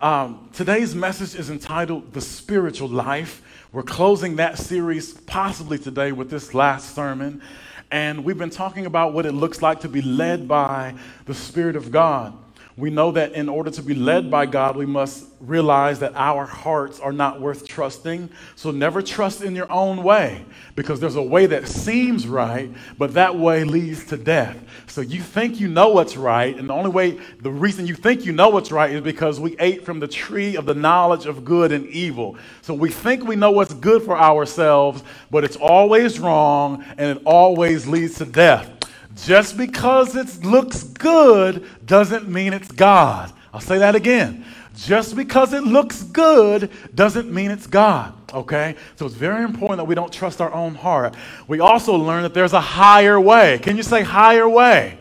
Um, today's message is entitled The Spiritual Life. We're closing that series possibly today with this last sermon. And we've been talking about what it looks like to be led by the Spirit of God we know that in order to be led by God, we must realize that our hearts are not worth trusting. So never trust in your own way because there's a way that seems right, but that way leads to death. So you think you know what's right, and the only way, the reason you think you know what's right is because we ate from the tree of the knowledge of good and evil. So we think we know what's good for ourselves, but it's always wrong and it always leads to death. Just because it looks good doesn't mean it's God. I'll say that again. Just because it looks good doesn't mean it's God. Okay? So it's very important that we don't trust our own heart. We also learn that there's a higher way. Can you say higher way?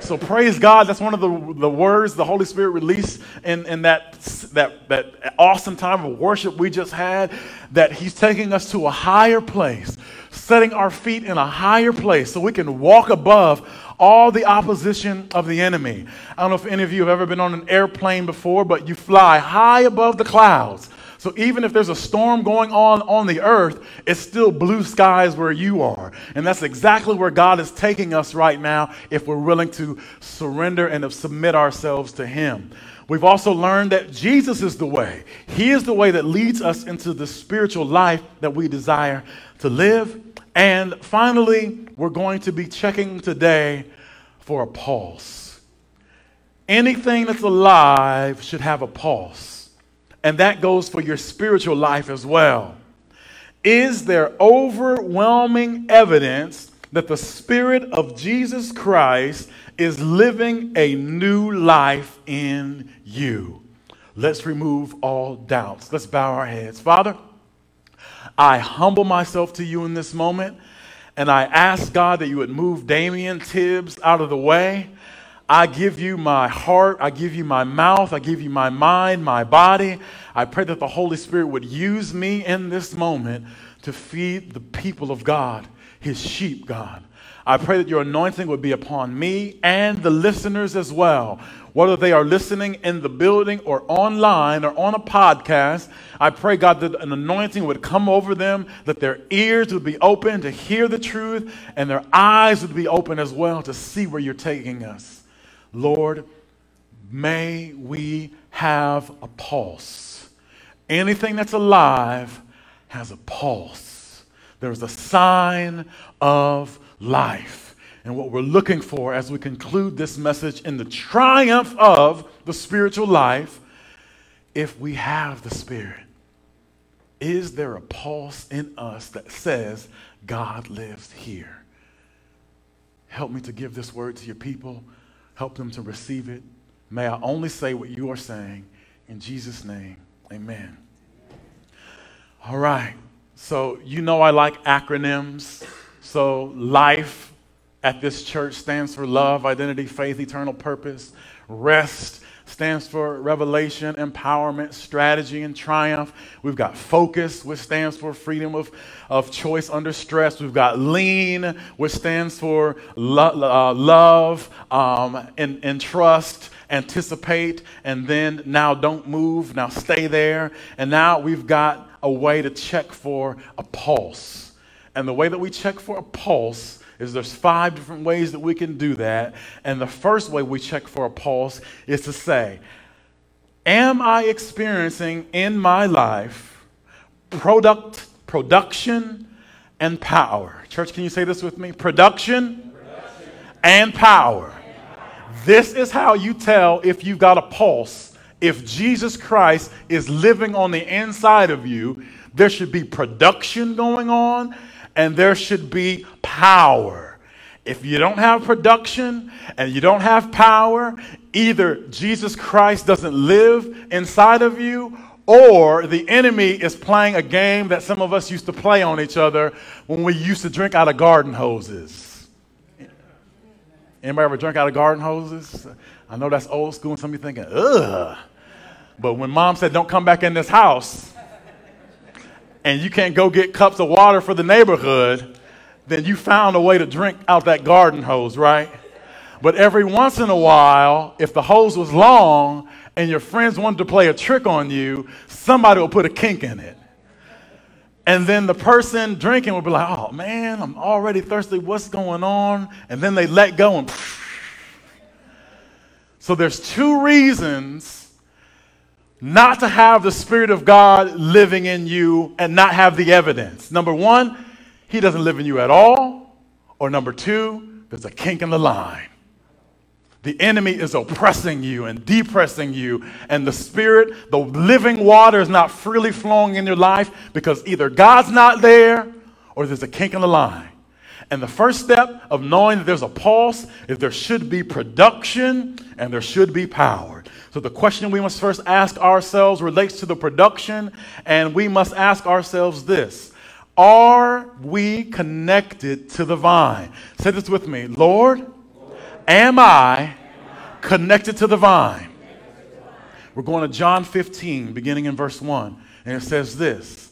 So praise God. That's one of the, the words the Holy Spirit released in, in that, that, that awesome time of worship we just had, that He's taking us to a higher place setting our feet in a higher place so we can walk above all the opposition of the enemy. I don't know if any of you have ever been on an airplane before, but you fly high above the clouds. So even if there's a storm going on on the earth, it's still blue skies where you are. And that's exactly where God is taking us right now if we're willing to surrender and to submit ourselves to Him. We've also learned that Jesus is the way. He is the way that leads us into the spiritual life that we desire to live. And finally, we're going to be checking today for a pulse. Anything that's alive should have a pulse. And that goes for your spiritual life as well. Is there overwhelming evidence that the Spirit of Jesus Christ is living a new life in you? Let's remove all doubts. Let's bow our heads. Father, I humble myself to you in this moment, and I ask God that you would move Damian Tibbs out of the way. I give you my heart, I give you my mouth, I give you my mind, my body. I pray that the Holy Spirit would use me in this moment to feed the people of God, his sheep, God. I pray that your anointing would be upon me and the listeners as well whether they are listening in the building or online or on a podcast, I pray, God, that an anointing would come over them, that their ears would be open to hear the truth, and their eyes would be open as well to see where you're taking us. Lord, may we have a pulse. Anything that's alive has a pulse. There's a sign of life and what we're looking for as we conclude this message in the triumph of the spiritual life if we have the Spirit. Is there a pulse in us that says God lives here? Help me to give this word to your people. Help them to receive it. May I only say what you are saying. In Jesus' name, amen. All right. So, you know I like acronyms. So, life at this church stands for love, identity, faith, eternal purpose. Rest stands for revelation, empowerment, strategy, and triumph. We've got focus, which stands for freedom of, of choice under stress. We've got lean, which stands for lo- uh, love um, and, and trust anticipate, and then now don't move, now stay there. And now we've got a way to check for a pulse. And the way that we check for a pulse is there's five different ways that we can do that. And the first way we check for a pulse is to say, Am I experiencing in my life product, production and power? Church, can you say this with me? Production, production. And, power. and power. This is how you tell if you've got a pulse. If Jesus Christ is living on the inside of you, there should be production going on and there should be power. If you don't have production and you don't have power, either Jesus Christ doesn't live inside of you or the enemy is playing a game that some of us used to play on each other when we used to drink out of garden hoses. Anybody ever drink out of garden hoses? I know that's old school and some of you thinking, ugh. But when mom said, don't come back in this house, and you can't go get cups of water for the neighborhood, then you found a way to drink out that garden hose, right? But every once in a while, if the hose was long and your friends wanted to play a trick on you, somebody will put a kink in it. And then the person drinking will be like, oh man, I'm already thirsty. What's going on? And then they let go and. So there's two reasons not to have the Spirit of God living in you and not have the evidence. Number one, He doesn't live in you at all. Or number two, there's a kink in the line. The enemy is oppressing you and depressing you, and the Spirit, the living water, is not freely flowing in your life because either God's not there or there's a kink in the line. And the first step of knowing that there's a pulse is there should be production and there should be power. So the question we must first ask ourselves relates to the production, and we must ask ourselves this Are we connected to the vine? Say this with me Lord, am I connected to the vine? We're going to John 15, beginning in verse 1, and it says this.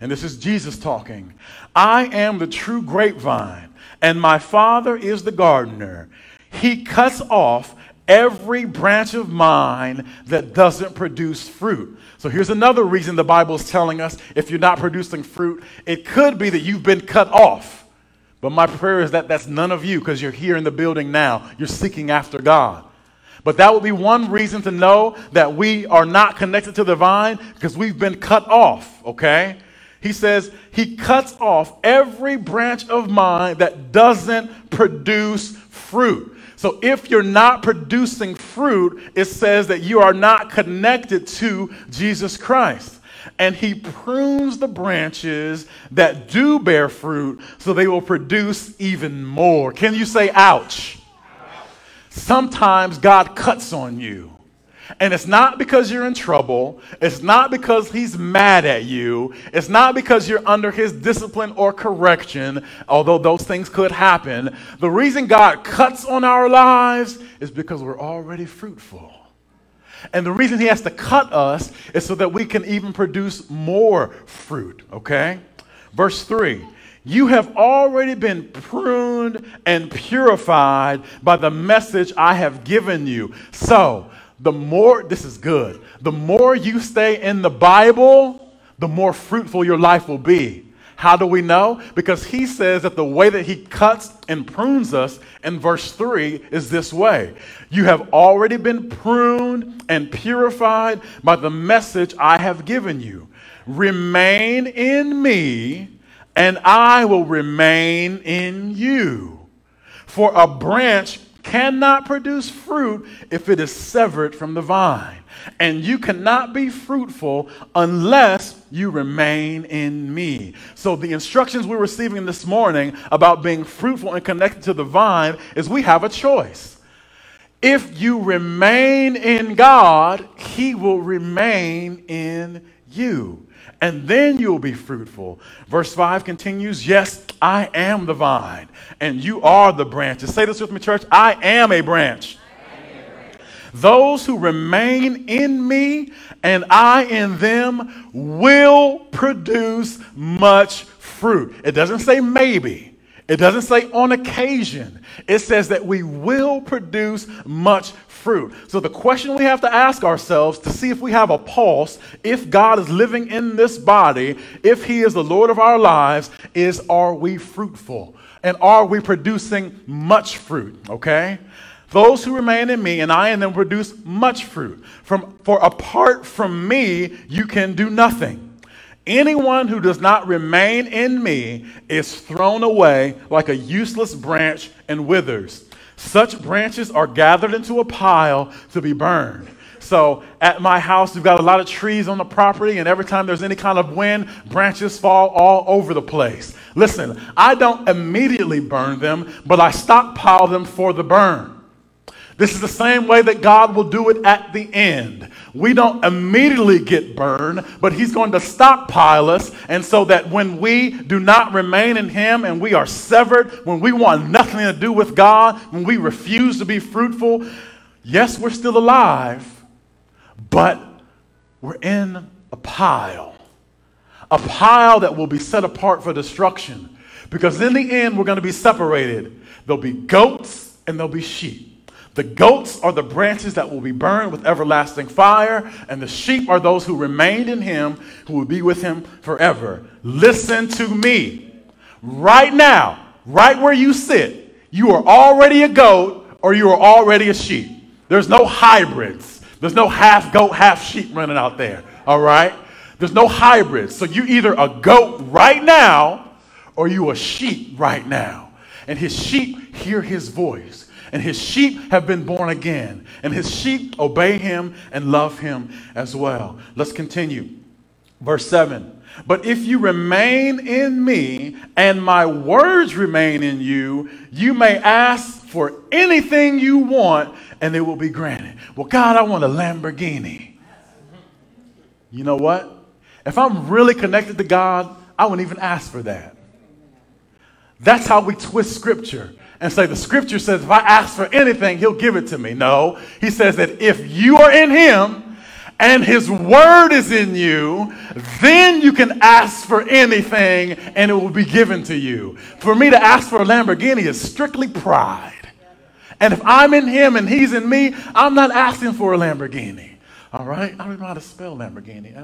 And this is Jesus talking. I am the true grapevine, and my Father is the gardener. He cuts off every branch of mine that doesn't produce fruit. So here's another reason the Bible is telling us if you're not producing fruit, it could be that you've been cut off. But my prayer is that that's none of you because you're here in the building now. You're seeking after God. But that would be one reason to know that we are not connected to the vine because we've been cut off, okay? He says, He cuts off every branch of mine that doesn't produce fruit. So if you're not producing fruit, it says that you are not connected to Jesus Christ. And he prunes the branches that do bear fruit so they will produce even more. Can you say, ouch? Sometimes God cuts on you. And it's not because you're in trouble. It's not because he's mad at you. It's not because you're under his discipline or correction, although those things could happen. The reason God cuts on our lives is because we're already fruitful. And the reason he has to cut us is so that we can even produce more fruit, okay? Verse 3 You have already been pruned and purified by the message I have given you. So, the more, this is good, the more you stay in the Bible, the more fruitful your life will be. How do we know? Because he says that the way that he cuts and prunes us in verse 3 is this way You have already been pruned and purified by the message I have given you. Remain in me, and I will remain in you. For a branch cannot produce fruit if it is severed from the vine. And you cannot be fruitful unless you remain in me. So, the instructions we're receiving this morning about being fruitful and connected to the vine is we have a choice. If you remain in God, He will remain in you and then you'll be fruitful. Verse 5 continues Yes, I am the vine, and you are the branches. Say this with me, church I am a branch. Those who remain in me and I in them will produce much fruit. It doesn't say maybe. It doesn't say on occasion. It says that we will produce much fruit. So, the question we have to ask ourselves to see if we have a pulse, if God is living in this body, if He is the Lord of our lives, is are we fruitful? And are we producing much fruit? Okay? Those who remain in me and I in them produce much fruit. From, for apart from me, you can do nothing. Anyone who does not remain in me is thrown away like a useless branch and withers. Such branches are gathered into a pile to be burned. So at my house, we've got a lot of trees on the property, and every time there's any kind of wind, branches fall all over the place. Listen, I don't immediately burn them, but I stockpile them for the burn. This is the same way that God will do it at the end. We don't immediately get burned, but He's going to stockpile us. And so that when we do not remain in Him and we are severed, when we want nothing to do with God, when we refuse to be fruitful, yes, we're still alive, but we're in a pile. A pile that will be set apart for destruction. Because in the end, we're going to be separated. There'll be goats and there'll be sheep. The goats are the branches that will be burned with everlasting fire, and the sheep are those who remained in him, who will be with him forever. Listen to me. Right now, right where you sit, you are already a goat or you are already a sheep. There's no hybrids. There's no half goat, half sheep running out there. All right? There's no hybrids. So you either a goat right now or you a sheep right now. And his sheep hear his voice and his sheep have been born again, and his sheep obey him and love him as well. Let's continue. Verse 7 But if you remain in me, and my words remain in you, you may ask for anything you want, and it will be granted. Well, God, I want a Lamborghini. You know what? If I'm really connected to God, I wouldn't even ask for that. That's how we twist scripture and say the scripture says if I ask for anything, he'll give it to me. No, he says that if you are in him and his word is in you, then you can ask for anything and it will be given to you. For me to ask for a Lamborghini is strictly pride. And if I'm in him and he's in me, I'm not asking for a Lamborghini. All right? I don't know how to spell Lamborghini.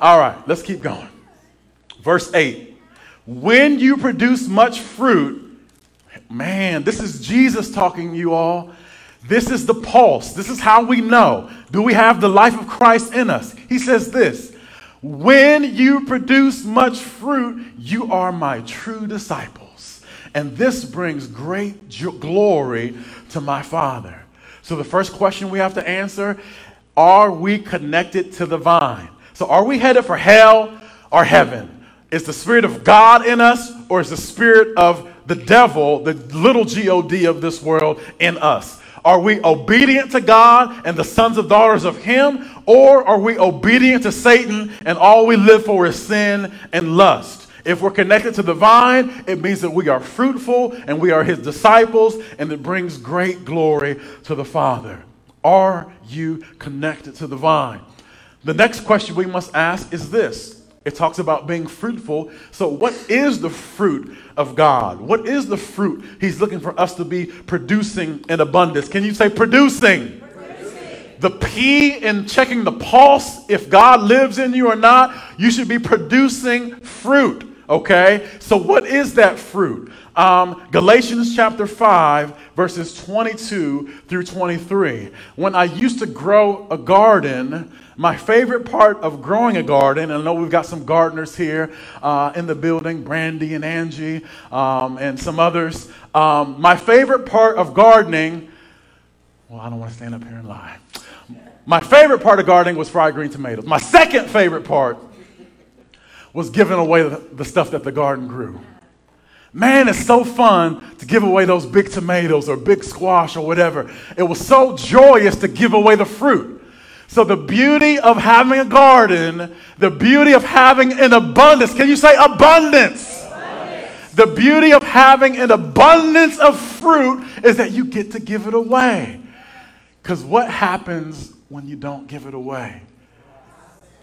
All right, let's keep going. Verse 8 When you produce much fruit, Man, this is Jesus talking, you all. This is the pulse. This is how we know. Do we have the life of Christ in us? He says this When you produce much fruit, you are my true disciples. And this brings great jo- glory to my Father. So, the first question we have to answer are we connected to the vine? So, are we headed for hell or heaven? Is the Spirit of God in us, or is the Spirit of the devil, the little God of this world, in us? Are we obedient to God and the sons and daughters of Him, or are we obedient to Satan and all we live for is sin and lust? If we're connected to the vine, it means that we are fruitful and we are His disciples, and it brings great glory to the Father. Are you connected to the vine? The next question we must ask is this it talks about being fruitful. So, what is the fruit of God? What is the fruit He's looking for us to be producing in abundance? Can you say producing? producing. The P in checking the pulse, if God lives in you or not, you should be producing fruit. Okay? So, what is that fruit? Um, Galatians chapter 5, verses 22 through 23. When I used to grow a garden, my favorite part of growing a garden, and I know we've got some gardeners here uh, in the building, Brandy and Angie, um, and some others. Um, my favorite part of gardening, well, I don't want to stand up here and lie. My favorite part of gardening was fried green tomatoes. My second favorite part was giving away the, the stuff that the garden grew. Man, it's so fun to give away those big tomatoes or big squash or whatever. It was so joyous to give away the fruit. So, the beauty of having a garden, the beauty of having an abundance, can you say abundance? abundance? The beauty of having an abundance of fruit is that you get to give it away. Because what happens when you don't give it away?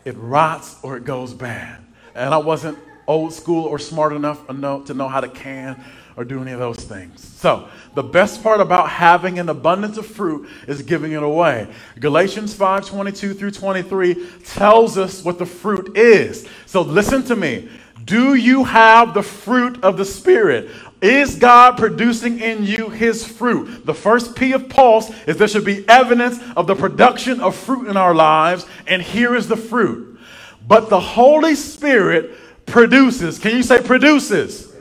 It rots or it goes bad. And I wasn't old school or smart enough to know how to can or do any of those things. So, the best part about having an abundance of fruit is giving it away. Galatians 5 22 through 23 tells us what the fruit is. So, listen to me. Do you have the fruit of the Spirit? Is God producing in you his fruit? The first P of pulse is there should be evidence of the production of fruit in our lives, and here is the fruit. But the Holy Spirit produces. Can you say produces?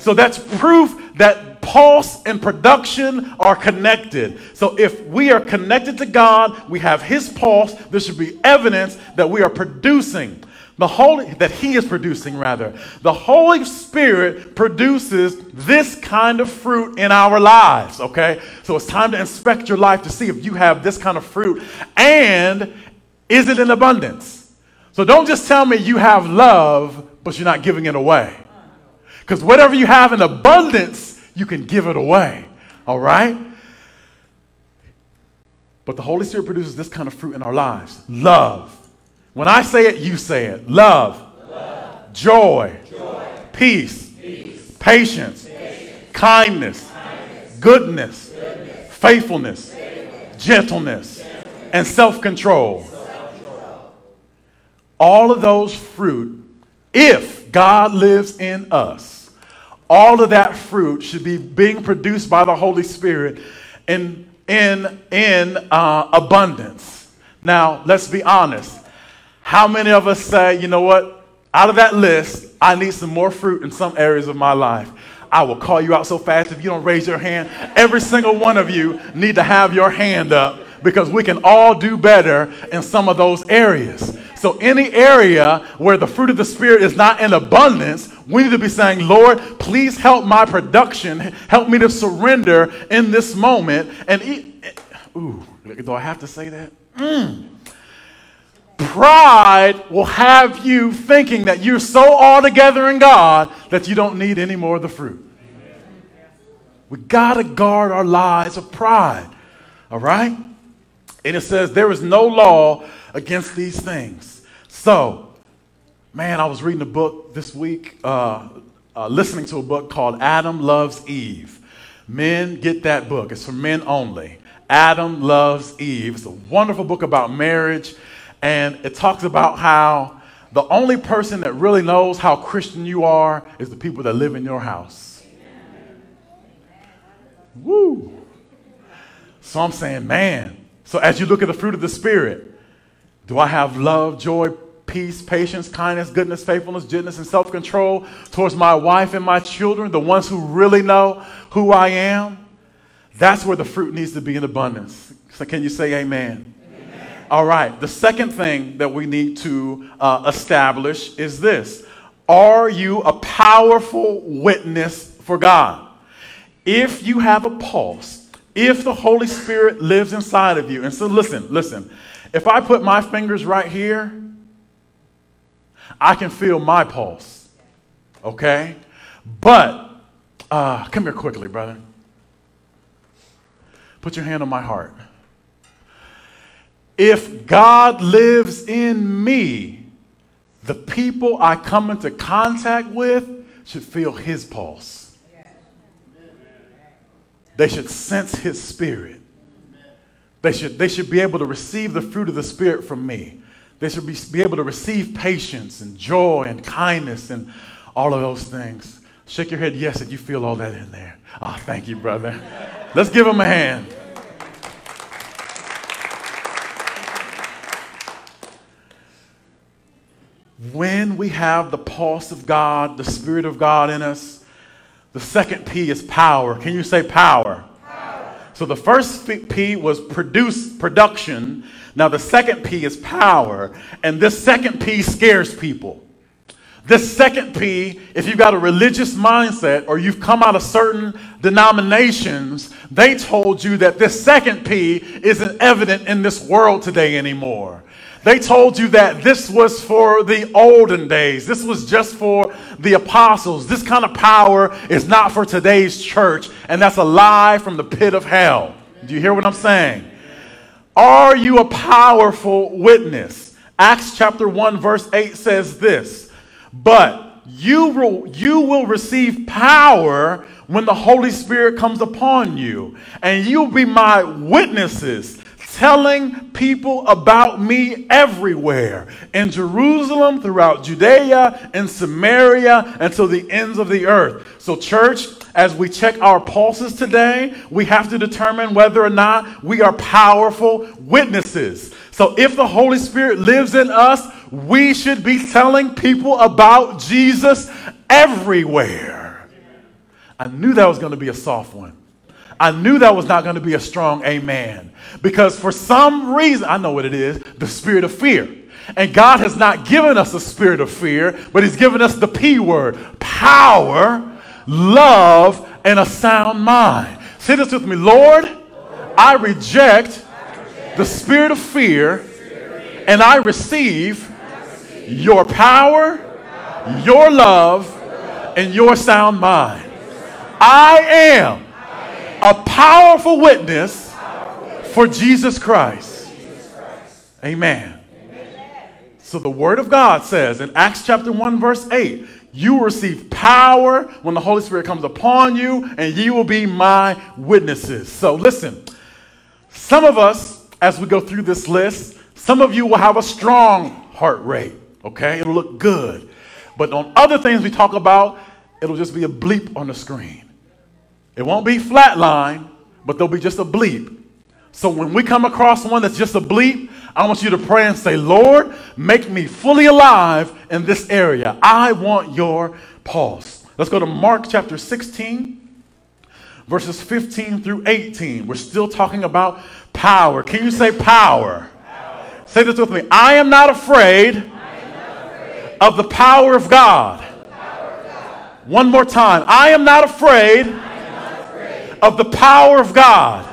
So that's proof that pulse and production are connected. So if we are connected to God, we have His pulse, there should be evidence that we are producing. The Holy, that He is producing, rather. The Holy Spirit produces this kind of fruit in our lives, okay? So it's time to inspect your life to see if you have this kind of fruit and is it in abundance? So don't just tell me you have love, but you're not giving it away. Because whatever you have in abundance, you can give it away. All right? But the Holy Spirit produces this kind of fruit in our lives love. When I say it, you say it. Love, love. Joy, joy. Peace, peace. Patience, patience. Kindness, kindness. Goodness, goodness. faithfulness, gentleness, and self control. All of those fruit, if God lives in us, all of that fruit should be being produced by the Holy Spirit in, in, in uh, abundance. Now, let's be honest. How many of us say, you know what? Out of that list, I need some more fruit in some areas of my life. I will call you out so fast if you don't raise your hand. Every single one of you need to have your hand up because we can all do better in some of those areas. So, any area where the fruit of the Spirit is not in abundance, we need to be saying, Lord, please help my production. Help me to surrender in this moment. And, eat. ooh, do I have to say that? Mm. Pride will have you thinking that you're so all together in God that you don't need any more of the fruit. We got to guard our lives of pride. All right? And it says, There is no law against these things. So, man, I was reading a book this week, uh, uh, listening to a book called Adam Loves Eve. Men get that book, it's for men only. Adam Loves Eve. It's a wonderful book about marriage, and it talks about how the only person that really knows how Christian you are is the people that live in your house. Woo! So I'm saying, man, so as you look at the fruit of the Spirit, do I have love, joy, peace, patience, kindness, goodness, faithfulness, gentleness, and self control towards my wife and my children, the ones who really know who I am? That's where the fruit needs to be in abundance. So, can you say amen? amen. All right. The second thing that we need to uh, establish is this Are you a powerful witness for God? If you have a pulse, if the Holy Spirit lives inside of you. And so, listen, listen. If I put my fingers right here, I can feel my pulse. Okay? But, uh, come here quickly, brother. Put your hand on my heart. If God lives in me, the people I come into contact with should feel his pulse. They should sense his spirit. They should, they should be able to receive the fruit of the spirit from me. They should be, be able to receive patience and joy and kindness and all of those things. Shake your head yes if you feel all that in there. Oh, thank you, brother. Let's give him a hand. When we have the pulse of God, the Spirit of God in us, the second P is power. Can you say power? So the first P was produce production. Now the second P is power. And this second P scares people. This second P, if you've got a religious mindset or you've come out of certain denominations, they told you that this second P isn't evident in this world today anymore. They told you that this was for the olden days. This was just for the apostles. This kind of power is not for today's church. And that's a lie from the pit of hell. Do you hear what I'm saying? Are you a powerful witness? Acts chapter 1, verse 8 says this But you will, you will receive power when the Holy Spirit comes upon you, and you'll be my witnesses telling people about me everywhere in Jerusalem, throughout Judea, in Samaria, and to the ends of the earth. So, church, as we check our pulses today, we have to determine whether or not we are powerful witnesses. So, if the Holy Spirit lives in us, we should be telling people about Jesus everywhere. I knew that was going to be a soft one. I knew that was not going to be a strong amen. Because for some reason, I know what it is the spirit of fear. And God has not given us a spirit of fear, but He's given us the P word power, love, and a sound mind. Say this with me Lord, I reject the spirit of fear, and I receive your power, your love, and your sound mind. I am a powerful witness for Jesus Christ. Amen. So the Word of God says in Acts chapter 1, verse 8, you receive power when the Holy Spirit comes upon you, and you will be my witnesses. So listen, Some of us, as we go through this list, some of you will have a strong heart rate, okay? It'll look good. But on other things we talk about, it'll just be a bleep on the screen. It won't be flatline, but there'll be just a bleep. So when we come across one that's just a bleep, I want you to pray and say, Lord, make me fully alive in this area. I want your pulse. Let's go to Mark chapter 16, verses 15 through 18. We're still talking about power. Can you say power? power. Say this with me. I am not afraid, am not afraid. of the power of God. Power of God. One more time. I am not afraid, am not afraid. Of the power of God.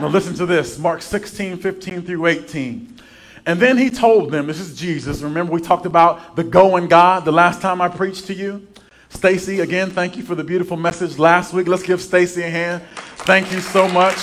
Now listen to this Mark 16, 15 through 18. And then he told them, this is Jesus. Remember, we talked about the going God the last time I preached to you? Stacy, again, thank you for the beautiful message last week. Let's give Stacy a hand. Thank you so much.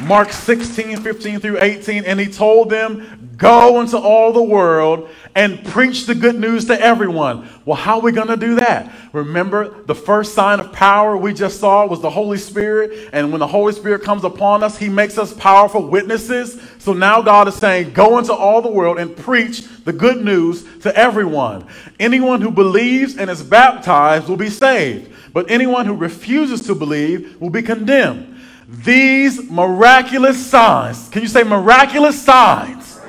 Mark 16, 15 through 18, and he told them, Go into all the world and preach the good news to everyone. Well, how are we going to do that? Remember, the first sign of power we just saw was the Holy Spirit. And when the Holy Spirit comes upon us, he makes us powerful witnesses. So now God is saying, Go into all the world and preach the good news to everyone. Anyone who believes and is baptized will be saved, but anyone who refuses to believe will be condemned. These miraculous signs, can you say miraculous signs?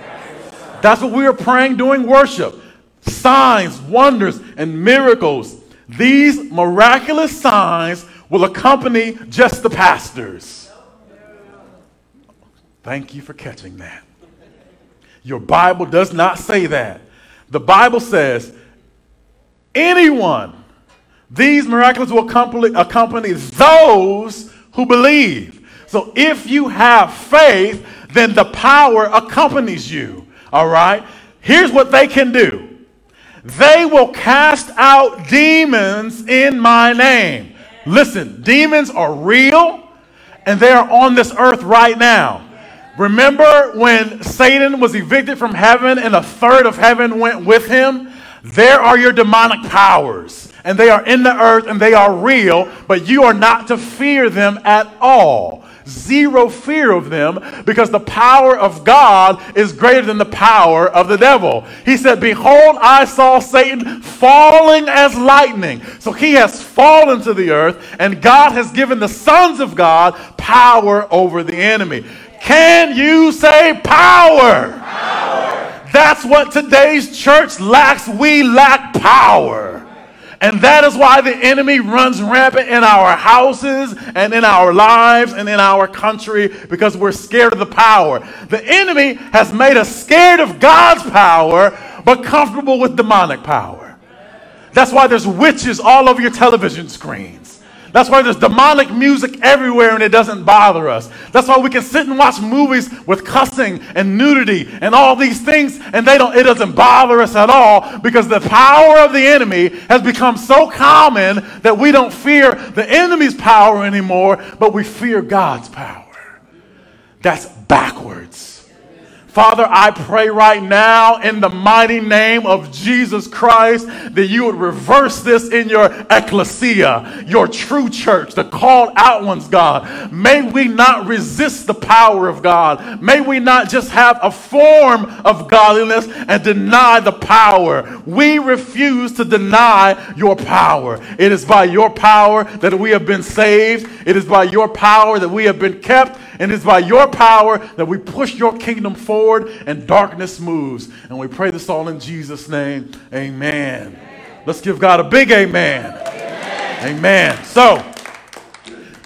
That's what we are praying during worship. Signs, wonders, and miracles. These miraculous signs will accompany just the pastors. Thank you for catching that. Your Bible does not say that. The Bible says, anyone, these miracles will accompany, accompany those who believe. So if you have faith, then the power accompanies you. All right? Here's what they can do they will cast out demons in my name. Listen, demons are real and they are on this earth right now. Remember when Satan was evicted from heaven and a third of heaven went with him? There are your demonic powers and they are in the earth and they are real, but you are not to fear them at all. Zero fear of them because the power of God is greater than the power of the devil. He said, Behold, I saw Satan falling as lightning. So he has fallen to the earth, and God has given the sons of God power over the enemy. Can you say power? power? That's what today's church lacks. We lack power. And that is why the enemy runs rampant in our houses and in our lives and in our country because we're scared of the power. The enemy has made us scared of God's power but comfortable with demonic power. That's why there's witches all over your television screens. That's why there's demonic music everywhere and it doesn't bother us. That's why we can sit and watch movies with cussing and nudity and all these things and they don't it doesn't bother us at all because the power of the enemy has become so common that we don't fear the enemy's power anymore, but we fear God's power. That's backwards. Father, I pray right now in the mighty name of Jesus Christ that you would reverse this in your ecclesia, your true church, the called out ones, God. May we not resist the power of God. May we not just have a form of godliness and deny the power. We refuse to deny your power. It is by your power that we have been saved, it is by your power that we have been kept, and it is by your power that we push your kingdom forward and darkness moves. And we pray this all in Jesus' name. Amen. amen. Let's give God a big amen. amen. Amen. So,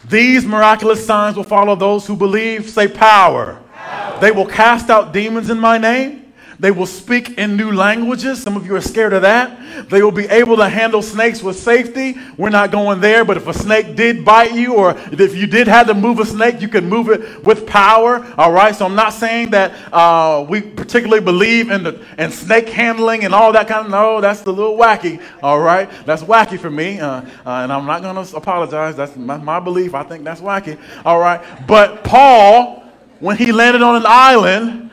these miraculous signs will follow those who believe. Say power. power. They will cast out demons in my name. They will speak in new languages. Some of you are scared of that. They will be able to handle snakes with safety. We're not going there, but if a snake did bite you, or if you did have to move a snake, you can move it with power. All right. So I'm not saying that uh, we particularly believe in the in snake handling and all that kind of. No, that's a little wacky. All right. That's wacky for me, uh, uh, and I'm not going to apologize. That's my, my belief. I think that's wacky. All right. But Paul, when he landed on an island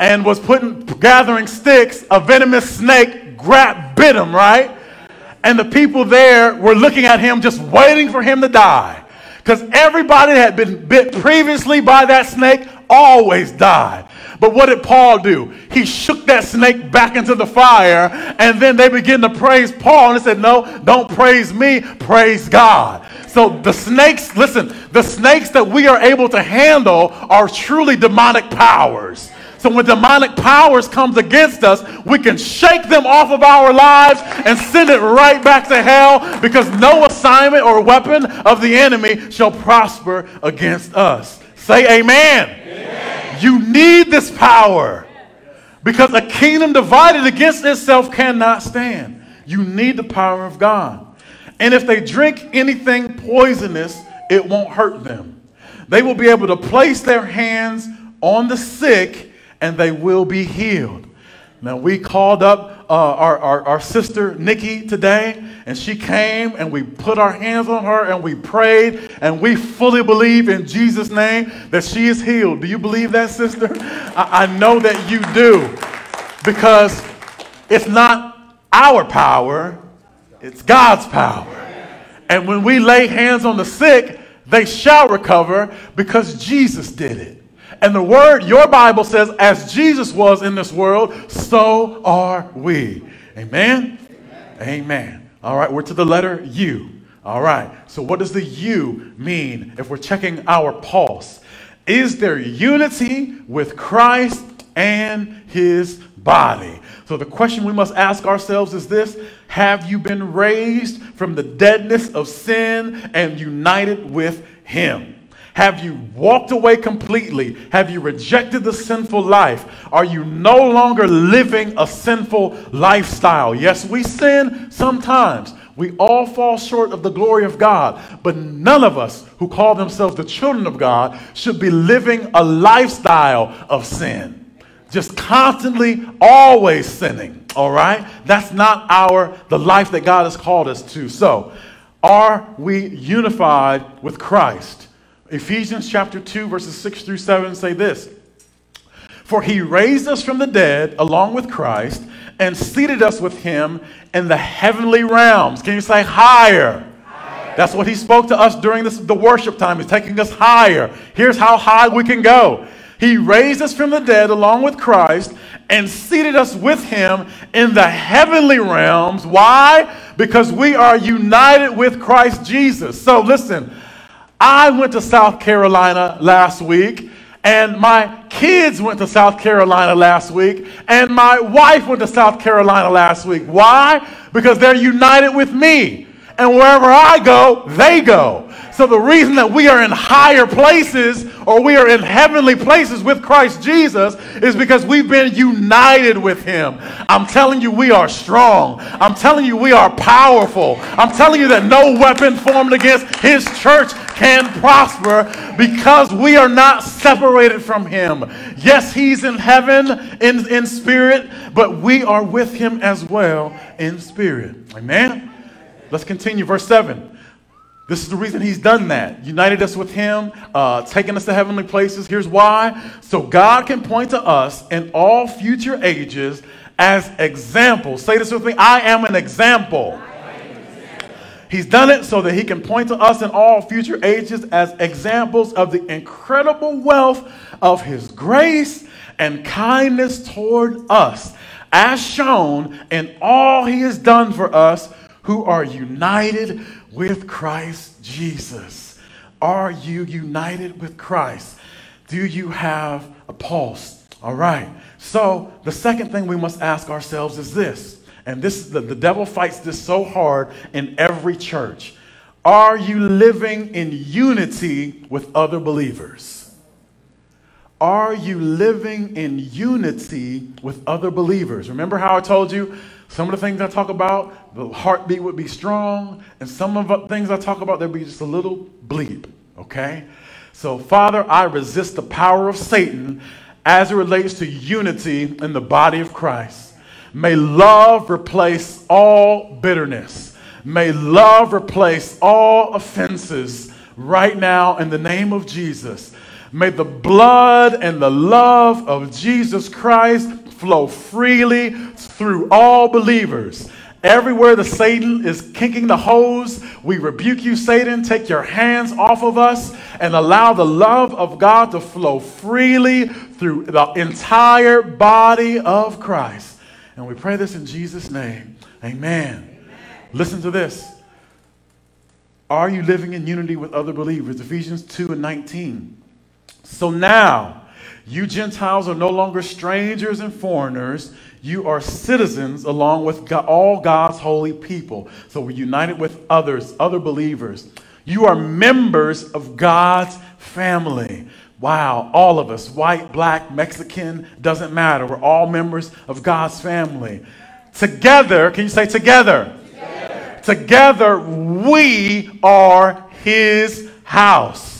and was putting gathering sticks, a venomous snake grabbed, bit him, right? And the people there were looking at him, just waiting for him to die. Because everybody that had been bit previously by that snake always died. But what did Paul do? He shook that snake back into the fire, and then they began to praise Paul. And they said, No, don't praise me, praise God. So the snakes, listen, the snakes that we are able to handle are truly demonic powers. So when demonic powers comes against us, we can shake them off of our lives and send it right back to hell because no assignment or weapon of the enemy shall prosper against us. Say amen. amen. You need this power because a kingdom divided against itself cannot stand. You need the power of God. And if they drink anything poisonous, it won't hurt them. They will be able to place their hands on the sick and they will be healed. Now, we called up uh, our, our, our sister Nikki today, and she came and we put our hands on her and we prayed, and we fully believe in Jesus' name that she is healed. Do you believe that, sister? I, I know that you do because it's not our power, it's God's power. And when we lay hands on the sick, they shall recover because Jesus did it. And the word, your Bible says, as Jesus was in this world, so are we. Amen? Amen. Amen. All right, we're to the letter U. All right, so what does the U mean if we're checking our pulse? Is there unity with Christ and his body? So the question we must ask ourselves is this Have you been raised from the deadness of sin and united with him? Have you walked away completely? Have you rejected the sinful life? Are you no longer living a sinful lifestyle? Yes, we sin sometimes. We all fall short of the glory of God, but none of us who call themselves the children of God should be living a lifestyle of sin. Just constantly, always sinning, all right? That's not our the life that God has called us to. So, are we unified with Christ? Ephesians chapter 2, verses 6 through 7 say this For he raised us from the dead along with Christ and seated us with him in the heavenly realms. Can you say higher? higher. That's what he spoke to us during this, the worship time. He's taking us higher. Here's how high we can go. He raised us from the dead along with Christ and seated us with him in the heavenly realms. Why? Because we are united with Christ Jesus. So listen, I went to South Carolina last week, and my kids went to South Carolina last week, and my wife went to South Carolina last week. Why? Because they're united with me. And wherever I go, they go. So the reason that we are in higher places or we are in heavenly places with Christ Jesus is because we've been united with him. I'm telling you, we are strong. I'm telling you, we are powerful. I'm telling you that no weapon formed against his church can prosper because we are not separated from him. Yes, he's in heaven in, in spirit, but we are with him as well in spirit. Amen. Let's continue. Verse 7. This is the reason he's done that. United us with him, uh, taken us to heavenly places. Here's why. So God can point to us in all future ages as examples. Say this with me I am an example. He's done it so that he can point to us in all future ages as examples of the incredible wealth of his grace and kindness toward us, as shown in all he has done for us who are united with Christ Jesus? Are you united with Christ? Do you have a pulse? All right. So, the second thing we must ask ourselves is this, and this the, the devil fights this so hard in every church. Are you living in unity with other believers? Are you living in unity with other believers? Remember how I told you some of the things I talk about, the heartbeat would be strong, and some of the things I talk about, there'd be just a little bleep, okay? So, Father, I resist the power of Satan as it relates to unity in the body of Christ. May love replace all bitterness. May love replace all offenses right now in the name of Jesus. May the blood and the love of Jesus Christ flow freely through all believers Everywhere the Satan is kinking the hose, we rebuke you, Satan. Take your hands off of us and allow the love of God to flow freely through the entire body of Christ. And we pray this in Jesus' name. Amen. Amen. Listen to this. Are you living in unity with other believers? Ephesians 2 and 19. So now, you Gentiles are no longer strangers and foreigners you are citizens along with God, all God's holy people. So we're united with others, other believers. You are members of God's family. Wow, all of us, white, black, Mexican, doesn't matter. We're all members of God's family. Together, can you say together? Together, together we are his house.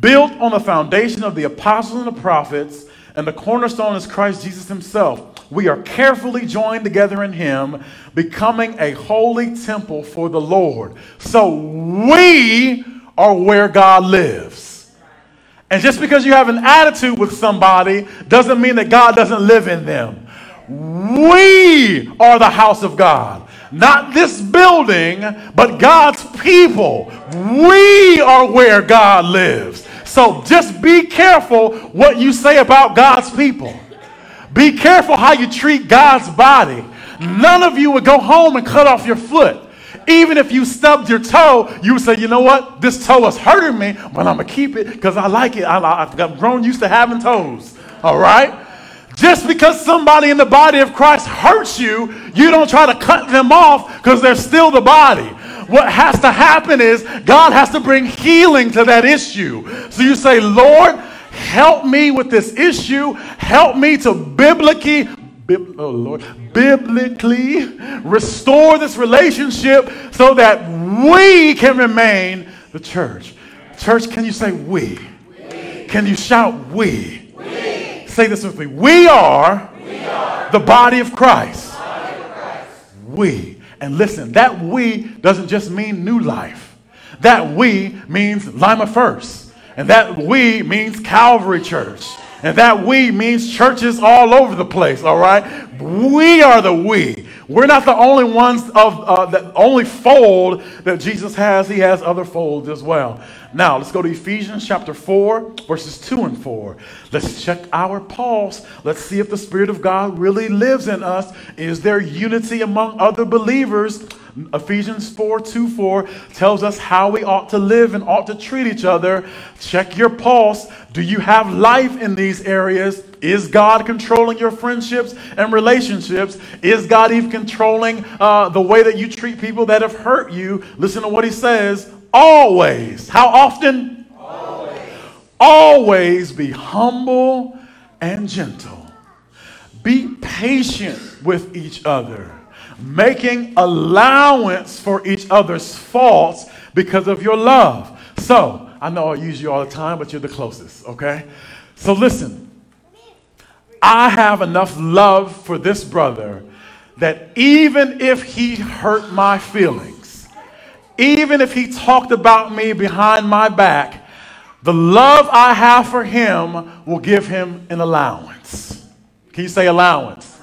Built on the foundation of the apostles and the prophets, and the cornerstone is Christ Jesus himself we are carefully joined together in Him, becoming a holy temple for the Lord. So we are where God lives. And just because you have an attitude with somebody doesn't mean that God doesn't live in them. We are the house of God. Not this building, but God's people. We are where God lives. So just be careful what you say about God's people. Be careful how you treat God's body. None of you would go home and cut off your foot. Even if you stubbed your toe, you would say, you know what? This toe is hurting me, but I'm going to keep it because I like it. I, have grown used to having toes. All right? Just because somebody in the body of Christ hurts you, you don't try to cut them off because they're still the body. What has to happen is God has to bring healing to that issue. So you say, Lord, help me with this issue. Help me to biblically, bib, oh Lord, biblically restore this relationship so that we can remain the church. Church, can you say we? we. Can you shout we? we? Say this with me. We are, we are the body of Christ. Body of Christ. We. And listen, that we doesn't just mean new life. That we means Lima First. And that we means Calvary Church. And that we means churches all over the place, all right? We are the we. We're not the only ones of uh, the only fold that Jesus has. He has other folds as well. Now, let's go to Ephesians chapter 4, verses 2 and 4. Let's check our pulse. Let's see if the Spirit of God really lives in us. Is there unity among other believers? Ephesians 4 2 4 tells us how we ought to live and ought to treat each other. Check your pulse. Do you have life in these areas? Is God controlling your friendships and relationships? Is God even controlling uh, the way that you treat people that have hurt you? Listen to what he says. Always. How often? Always. Always be humble and gentle. Be patient with each other making allowance for each other's faults because of your love. So, I know I use you all the time, but you're the closest, okay? So, listen, I have enough love for this brother that even if he hurt my feelings, even if he talked about me behind my back, the love I have for him will give him an allowance. Can you say allowance?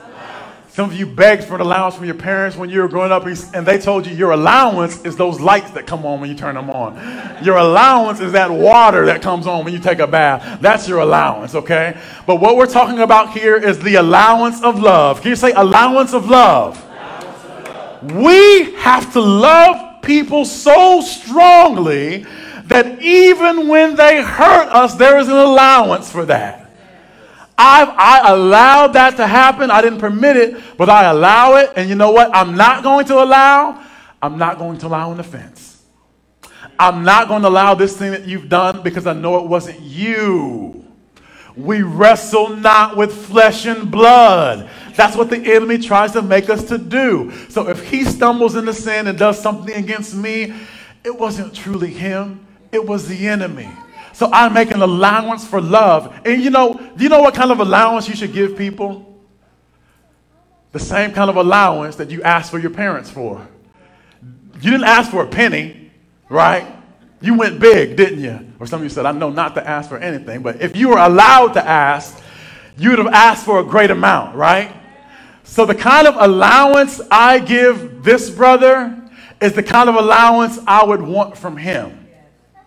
Some of you begged for an allowance from your parents when you were growing up, and they told you your allowance is those lights that come on when you turn them on. Your allowance is that water that comes on when you take a bath. That's your allowance, okay? But what we're talking about here is the allowance of love. Can you say allowance of love? We have to love people so strongly that even when they hurt us, there is an allowance for that. I've, I allowed that to happen. I didn't permit it, but I allow it. And you know what? I'm not going to allow. I'm not going to allow an offense. I'm not going to allow this thing that you've done because I know it wasn't you. We wrestle not with flesh and blood. That's what the enemy tries to make us to do. So if he stumbles into sin and does something against me, it wasn't truly him, it was the enemy. So I make an allowance for love. And you know, do you know what kind of allowance you should give people? The same kind of allowance that you asked for your parents for. You didn't ask for a penny, right? You went big, didn't you? Or some of you said, I know not to ask for anything, but if you were allowed to ask, you would have asked for a great amount, right? So, the kind of allowance I give this brother is the kind of allowance I would want from him.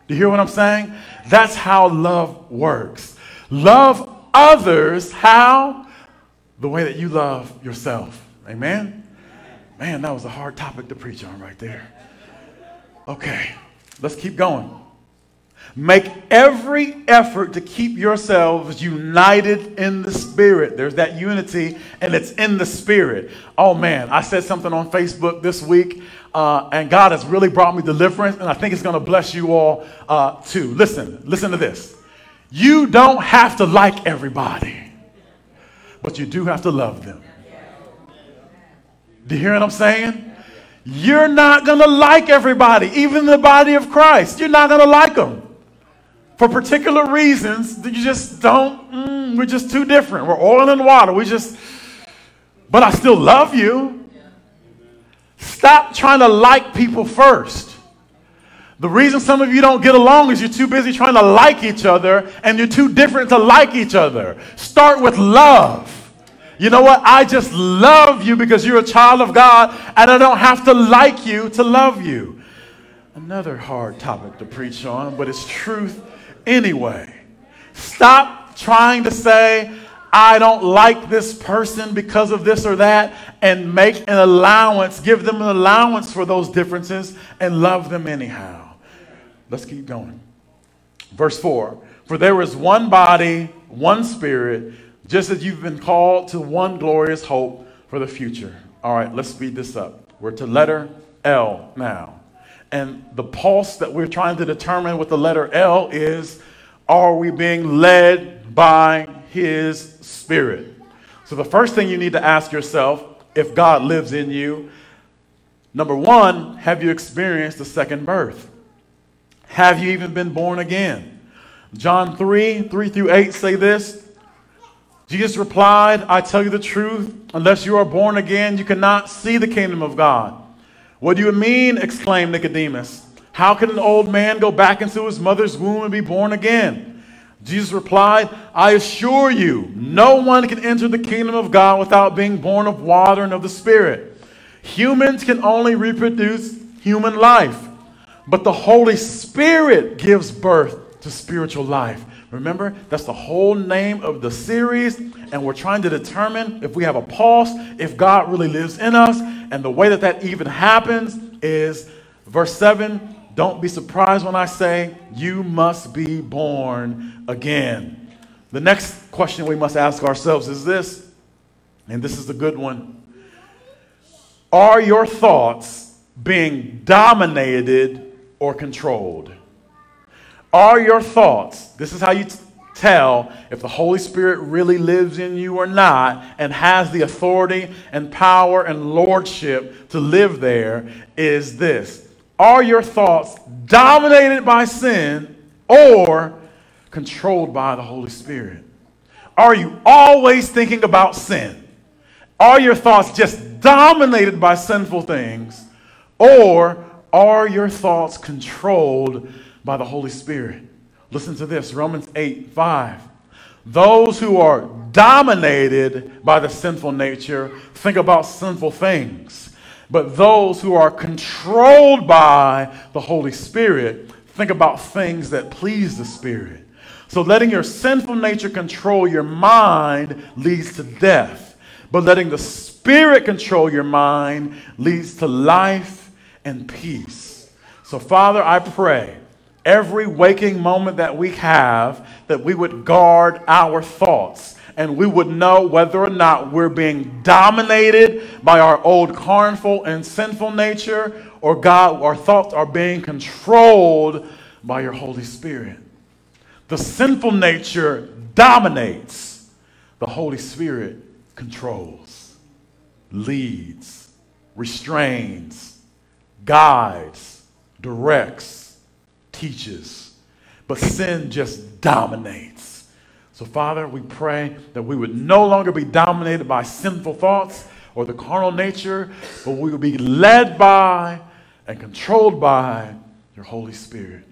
Do you hear what I'm saying? That's how love works. Love others how? The way that you love yourself. Amen? Man, that was a hard topic to preach on right there. Okay, let's keep going. Make every effort to keep yourselves united in the Spirit. There's that unity, and it's in the Spirit. Oh man, I said something on Facebook this week, uh, and God has really brought me deliverance, and I think it's going to bless you all uh, too. Listen, listen to this. You don't have to like everybody, but you do have to love them. Do you hear what I'm saying? You're not going to like everybody, even the body of Christ. You're not going to like them for particular reasons you just don't, mm, we're just too different. We're oil and water. We just, but I still love you. Stop trying to like people first. The reason some of you don't get along is you're too busy trying to like each other and you're too different to like each other. Start with love. You know what? I just love you because you're a child of God and I don't have to like you to love you. Another hard topic to preach on, but it's truth anyway. Stop trying to say, I don't like this person because of this or that, and make an allowance, give them an allowance for those differences, and love them anyhow. Let's keep going. Verse 4 For there is one body, one spirit, just as you've been called to one glorious hope for the future. All right, let's speed this up. We're to letter L now. And the pulse that we're trying to determine with the letter L is are we being led by His Spirit? So, the first thing you need to ask yourself if God lives in you, number one, have you experienced the second birth? Have you even been born again? John 3 3 through 8 say this. Jesus replied, I tell you the truth, unless you are born again, you cannot see the kingdom of God. What do you mean? exclaimed Nicodemus. How can an old man go back into his mother's womb and be born again? Jesus replied, I assure you, no one can enter the kingdom of God without being born of water and of the Spirit. Humans can only reproduce human life, but the Holy Spirit gives birth to spiritual life. Remember, that's the whole name of the series, and we're trying to determine if we have a pulse, if God really lives in us, and the way that that even happens is verse 7 Don't be surprised when I say, You must be born again. The next question we must ask ourselves is this, and this is a good one Are your thoughts being dominated or controlled? Are your thoughts, this is how you t- tell if the Holy Spirit really lives in you or not and has the authority and power and lordship to live there, is this Are your thoughts dominated by sin or controlled by the Holy Spirit? Are you always thinking about sin? Are your thoughts just dominated by sinful things? Or are your thoughts controlled by the Holy Spirit. Listen to this Romans 8 5. Those who are dominated by the sinful nature think about sinful things. But those who are controlled by the Holy Spirit think about things that please the Spirit. So letting your sinful nature control your mind leads to death. But letting the Spirit control your mind leads to life and peace. So, Father, I pray every waking moment that we have, that we would guard our thoughts and we would know whether or not we're being dominated by our old carnal and sinful nature or God, our thoughts are being controlled by your Holy Spirit. The sinful nature dominates, the Holy Spirit controls, leads, restrains, guides, directs teaches, but sin just dominates. So, Father, we pray that we would no longer be dominated by sinful thoughts or the carnal nature, but we would be led by and controlled by your Holy Spirit.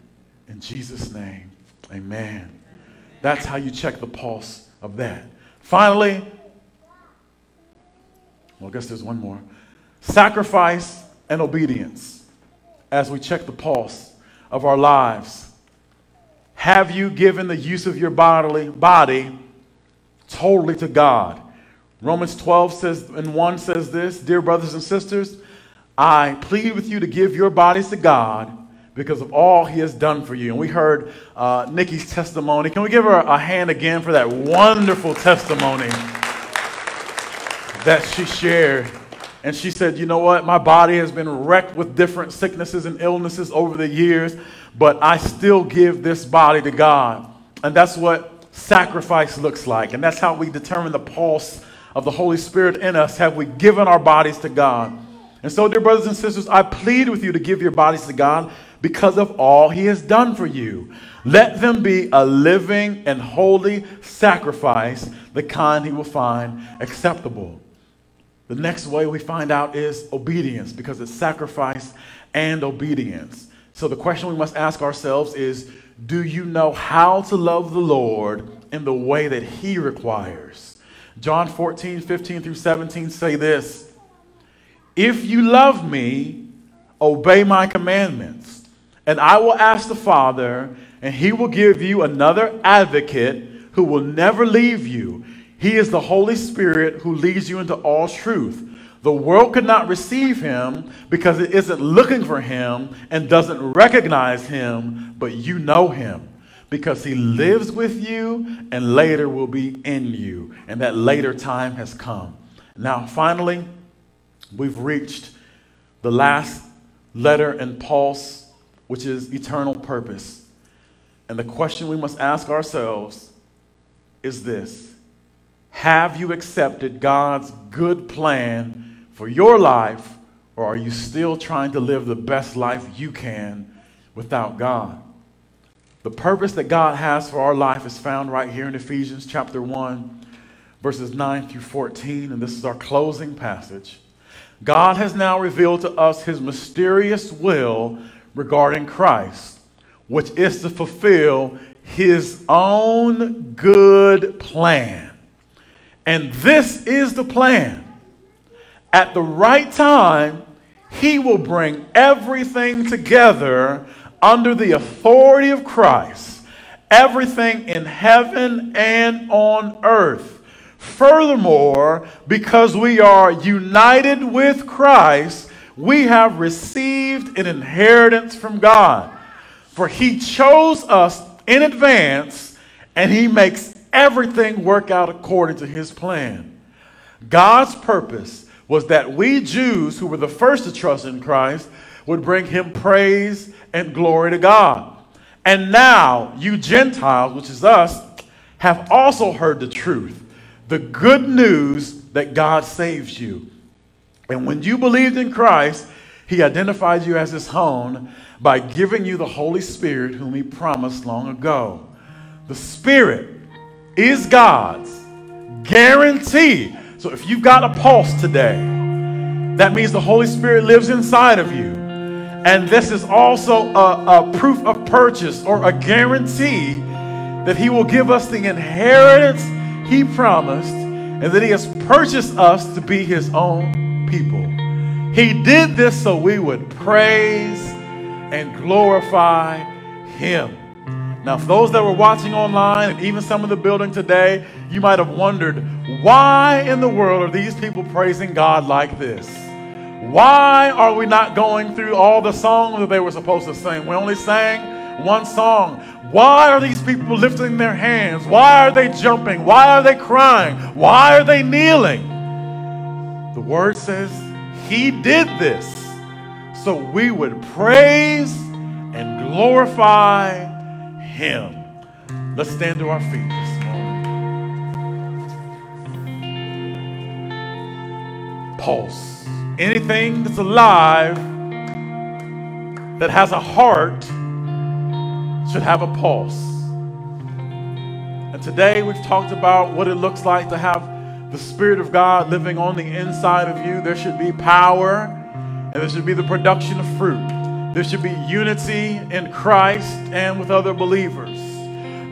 In Jesus' name, amen. That's how you check the pulse of that. Finally, Well, I guess there's one more. Sacrifice and obedience as we check the pulse of our lives. Have you given the use of your bodily body totally to God? Romans 12 says, and 1 says this Dear brothers and sisters, I plead with you to give your bodies to God because of all he has done for you. And we heard uh, Nikki's testimony. Can we give her a hand again for that wonderful testimony that she shared? And she said, You know what? My body has been wrecked with different sicknesses and illnesses over the years, but I still give this body to God. And that's what sacrifice looks like. And that's how we determine the pulse of the Holy Spirit in us. Have we given our bodies to God? And so, dear brothers and sisters, I plead with you to give your bodies to God because of all He has done for you. Let them be a living and holy sacrifice, the kind He will find acceptable. The next way we find out is obedience because it's sacrifice and obedience. So the question we must ask ourselves is do you know how to love the Lord in the way that He requires? John 14, 15 through 17 say this If you love me, obey my commandments, and I will ask the Father, and He will give you another advocate who will never leave you he is the Holy Spirit who leads you into all truth. The world could not receive him because it isn't looking for him and doesn't recognize him, but you know him because he lives with you and later will be in you. And that later time has come. Now, finally, we've reached the last letter in Pulse, which is eternal purpose. And the question we must ask ourselves is this have you accepted God's good plan for your life, or are you still trying to live the best life you can without God? The purpose that God has for our life is found right here in Ephesians chapter 1, verses 9 through 14, and this is our closing passage. God has now revealed to us his mysterious will regarding Christ, which is to fulfill his own good plan and this is the plan. At the right time, he will bring everything together under the authority of Christ, everything in heaven and on earth. Furthermore, because we are united with Christ, we have received an inheritance from God. For he chose us in advance and he makes everything work out according to his plan. God's purpose was that we Jews, who were the first to trust in Christ, would bring him praise and glory to God. And now, you Gentiles, which is us, have also heard the truth, the good news that God saves you. And when you believed in Christ, he identified you as his own by giving you the Holy Spirit, whom he promised long ago. The Spirit is God's guarantee. So if you've got a pulse today, that means the Holy Spirit lives inside of you. And this is also a, a proof of purchase or a guarantee that He will give us the inheritance He promised and that He has purchased us to be His own people. He did this so we would praise and glorify Him. Now, for those that were watching online and even some of the building today, you might have wondered why in the world are these people praising God like this? Why are we not going through all the songs that they were supposed to sing? We only sang one song. Why are these people lifting their hands? Why are they jumping? Why are they crying? Why are they kneeling? The word says he did this so we would praise and glorify him. Let's stand to our feet this morning. Pulse. Anything that's alive that has a heart should have a pulse. And today we've talked about what it looks like to have the Spirit of God living on the inside of you. There should be power and there should be the production of fruit. There should be unity in Christ and with other believers.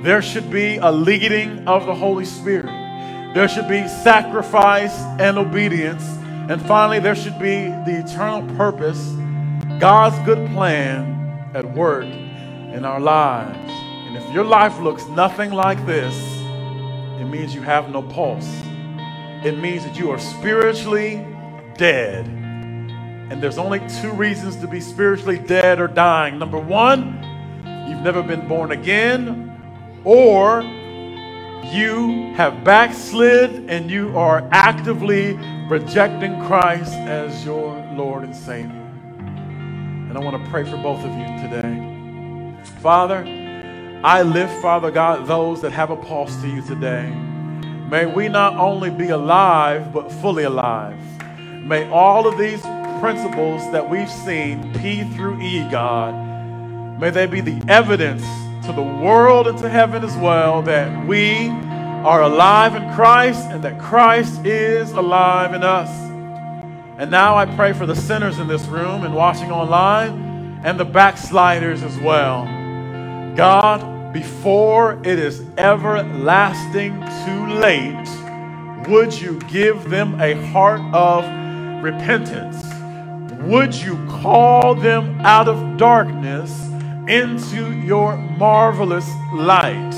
There should be a leading of the Holy Spirit. There should be sacrifice and obedience. And finally, there should be the eternal purpose, God's good plan at work in our lives. And if your life looks nothing like this, it means you have no pulse. It means that you are spiritually dead. And there's only two reasons to be spiritually dead or dying. Number one, you've never been born again, or you have backslid and you are actively rejecting Christ as your Lord and Savior. And I want to pray for both of you today. Father, I lift, Father God, those that have a pulse to you today. May we not only be alive, but fully alive. May all of these principles that we've seen, P through E, God, may they be the evidence to the world and to heaven as well that we are alive in Christ and that Christ is alive in us. And now I pray for the sinners in this room and watching online and the backsliders as well. God, before it is everlasting too late, would you give them a heart of repentance? Would you call them out of darkness into your marvelous light?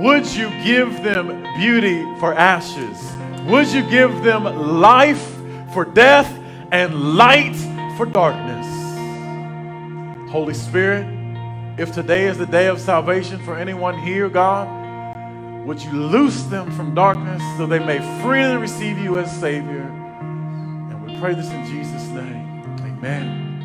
Would you give them beauty for ashes? Would you give them life for death and light for darkness? Holy Spirit, if today is the day of salvation for anyone here, God, would you loose them from darkness so they may freely receive you as Savior? And we pray this in Jesus' name. Amen.